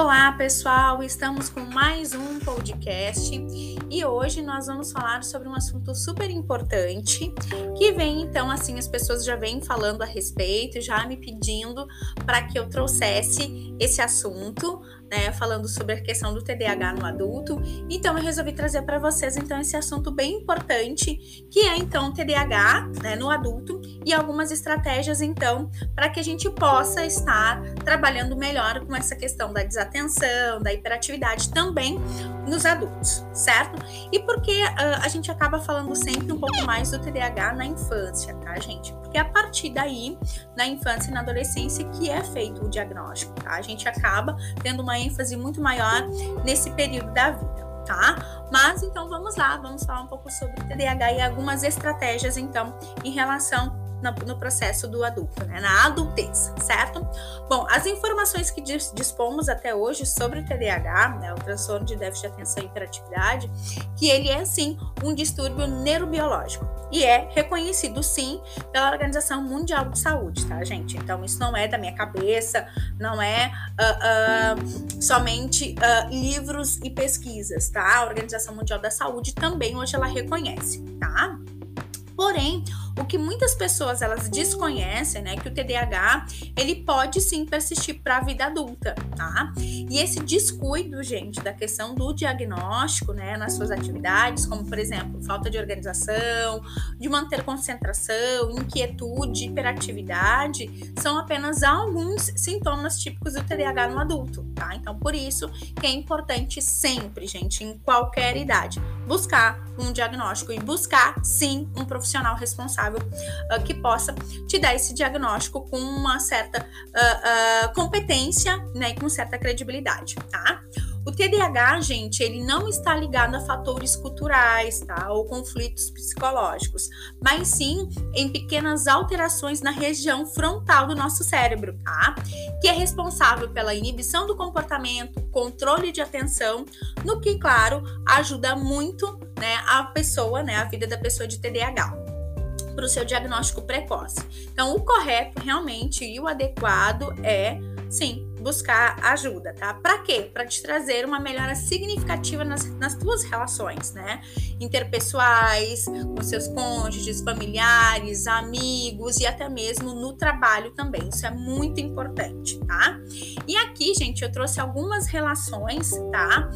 Olá, pessoal! Estamos com mais um podcast e hoje nós vamos falar sobre um assunto super importante que vem, então, assim, as pessoas já vêm falando a respeito, já me pedindo para que eu trouxesse esse assunto, né, falando sobre a questão do TDAH no adulto. Então, eu resolvi trazer para vocês, então, esse assunto bem importante, que é, então, o TDAH né, no adulto e algumas estratégias, então, para que a gente possa estar trabalhando melhor com essa questão da desatenção, da hiperatividade também nos adultos, certo? E porque uh, a gente acaba falando sempre um pouco mais do TDAH na infância, tá, gente? Porque é a partir daí, na infância e na adolescência, que é feito o diagnóstico, tá? A gente acaba tendo uma ênfase muito maior nesse período da vida. Tá? Mas então vamos lá, vamos falar um pouco sobre o TDAH e algumas estratégias então em relação no processo do adulto, né? na adultez, certo? Bom, as informações que dispomos até hoje sobre o TDAH, né, o transtorno de déficit de atenção e hiperatividade, que ele é sim um distúrbio neurobiológico e é reconhecido sim pela Organização Mundial de Saúde, tá, gente? Então isso não é da minha cabeça, não é uh, uh, somente uh, livros e pesquisas, tá? A Organização Mundial da Saúde também hoje ela reconhece, tá? Porém, o que muitas pessoas elas desconhecem, né, que o TDAH, ele pode sim persistir para a vida adulta, tá? E esse descuido, gente, da questão do diagnóstico, né, nas suas atividades, como por exemplo, falta de organização, de manter concentração, inquietude, hiperatividade, são apenas alguns sintomas típicos do TDAH no adulto, tá? Então, por isso que é importante sempre, gente, em qualquer idade, buscar um diagnóstico e buscar sim um profissional responsável uh, que possa te dar esse diagnóstico com uma certa uh, uh, competência, né, e com certa credibilidade, tá? O TDAH, gente, ele não está ligado a fatores culturais, tá? Ou conflitos psicológicos, mas sim em pequenas alterações na região frontal do nosso cérebro, tá? Que é responsável pela inibição do comportamento, controle de atenção, no que, claro, ajuda muito, né, a pessoa, né, a vida da pessoa de TDAH para o seu diagnóstico precoce. Então, o correto realmente e o adequado é, sim, buscar ajuda, tá? Para quê? Para te trazer uma melhora significativa nas, nas tuas relações, né? Interpessoais, com seus cônjuges, familiares, amigos e até mesmo no trabalho também. Isso é muito importante, tá? E aqui, gente, eu trouxe algumas relações, tá?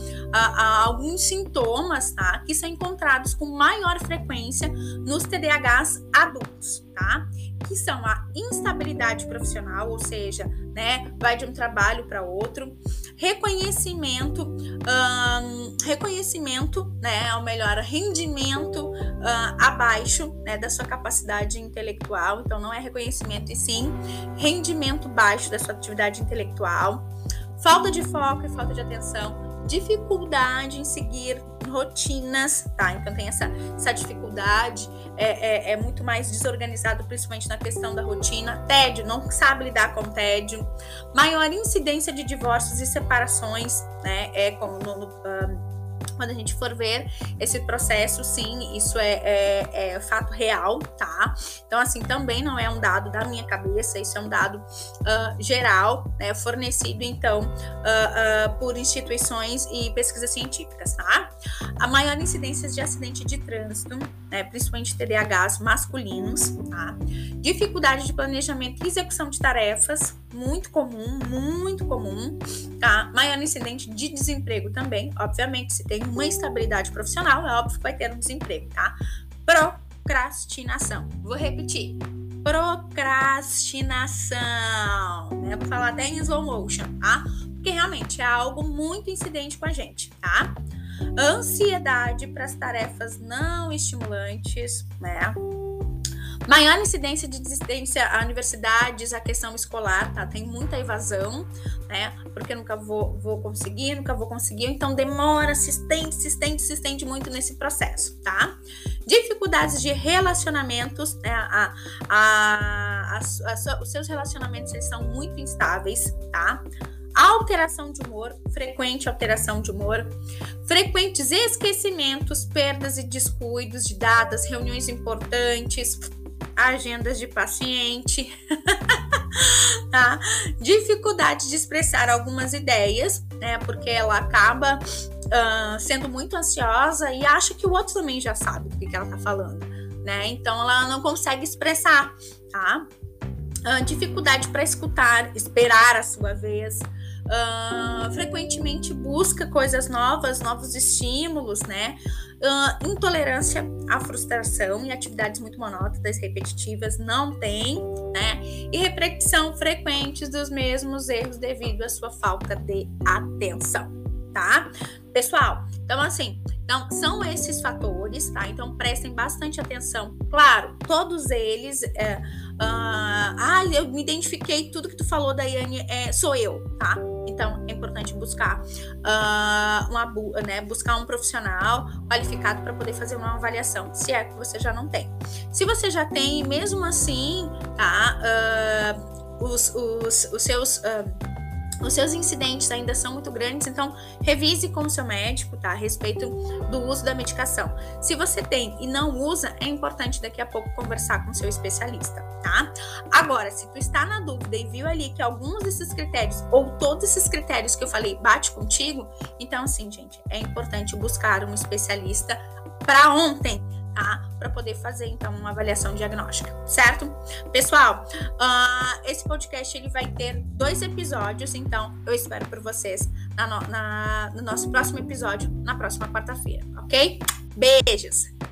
alguns sintomas, tá? Que são encontrados com maior frequência nos TDAHs adultos, tá? Que são a instabilidade profissional, ou seja, né, vai de um trabalho para outro, reconhecimento, um, reconhecimento, né, ou melhor, rendimento uh, abaixo, né, da sua capacidade intelectual, então não é reconhecimento e sim rendimento baixo da sua atividade intelectual, falta de foco e falta de atenção, dificuldade em seguir rotinas, tá? Então tem essa, essa dificuldade, é, é, é, muito mais desorganizado, principalmente na questão da rotina. Tédio, não sabe lidar com tédio. Maior incidência de divórcios e separações, né? É como no, no um, quando a gente for ver esse processo, sim, isso é, é, é, fato real, tá? Então, assim, também não é um dado da minha cabeça, isso é um dado uh, geral, né, fornecido, então, uh, uh, por instituições e pesquisas científicas, tá? A maior incidência de acidente de trânsito, né, principalmente TDAHs masculinos, tá? Dificuldade de planejamento e execução de tarefas, muito comum, muito comum, tá? Maior incidente de desemprego também, obviamente, se tem uma estabilidade profissional, é óbvio que vai ter um desemprego, tá? Procrastinação. Vou repetir. Procrastinação, né? Vou falar até em slow motion, tá? Porque realmente é algo muito incidente com a gente, tá? Ansiedade para as tarefas não estimulantes, né? Maior incidência de desistência a universidades, a questão escolar, tá? Tem muita evasão, né? Porque nunca vou, vou conseguir, nunca vou conseguir. Então demora, se estende, se estende, se estende muito nesse processo, tá? Dificuldades de relacionamentos, né? a, a, a, os seus relacionamentos eles são muito instáveis, tá? alteração de humor, frequente alteração de humor, frequentes esquecimentos, perdas e descuidos de datas, reuniões importantes, agendas de paciente, tá? Dificuldade de expressar algumas ideias, né? Porque ela acaba uh, sendo muito ansiosa e acha que o outro também já sabe o que, que ela tá falando, né? Então ela não consegue expressar, tá? Uh, dificuldade para escutar, esperar a sua vez. Uh, frequentemente busca coisas novas, novos estímulos, né? Uh, intolerância à frustração e atividades muito monótonas, repetitivas, não tem, né? E repetição frequentes dos mesmos erros devido à sua falta de atenção, tá? Pessoal, então assim, então são esses fatores, tá? Então prestem bastante atenção. Claro, todos eles. É, uh, ah, eu me identifiquei, tudo que tu falou, Daiane, é, sou eu, tá? Então é importante buscar uh, uma, né, buscar um profissional qualificado para poder fazer uma avaliação, se é que você já não tem. Se você já tem, mesmo assim, tá? Uh, os, os, os seus os seus incidentes ainda são muito grandes, então revise com o seu médico, tá? A respeito do uso da medicação. Se você tem e não usa, é importante daqui a pouco conversar com o seu especialista, tá? Agora, se tu está na dúvida e viu ali que alguns desses critérios ou todos esses critérios que eu falei bate contigo, então assim, gente, é importante buscar um especialista para ontem tá? Para poder fazer então uma avaliação diagnóstica, certo? Pessoal, uh, esse podcast ele vai ter dois episódios, então eu espero por vocês na, na, no nosso próximo episódio, na próxima quarta-feira, ok? Beijos!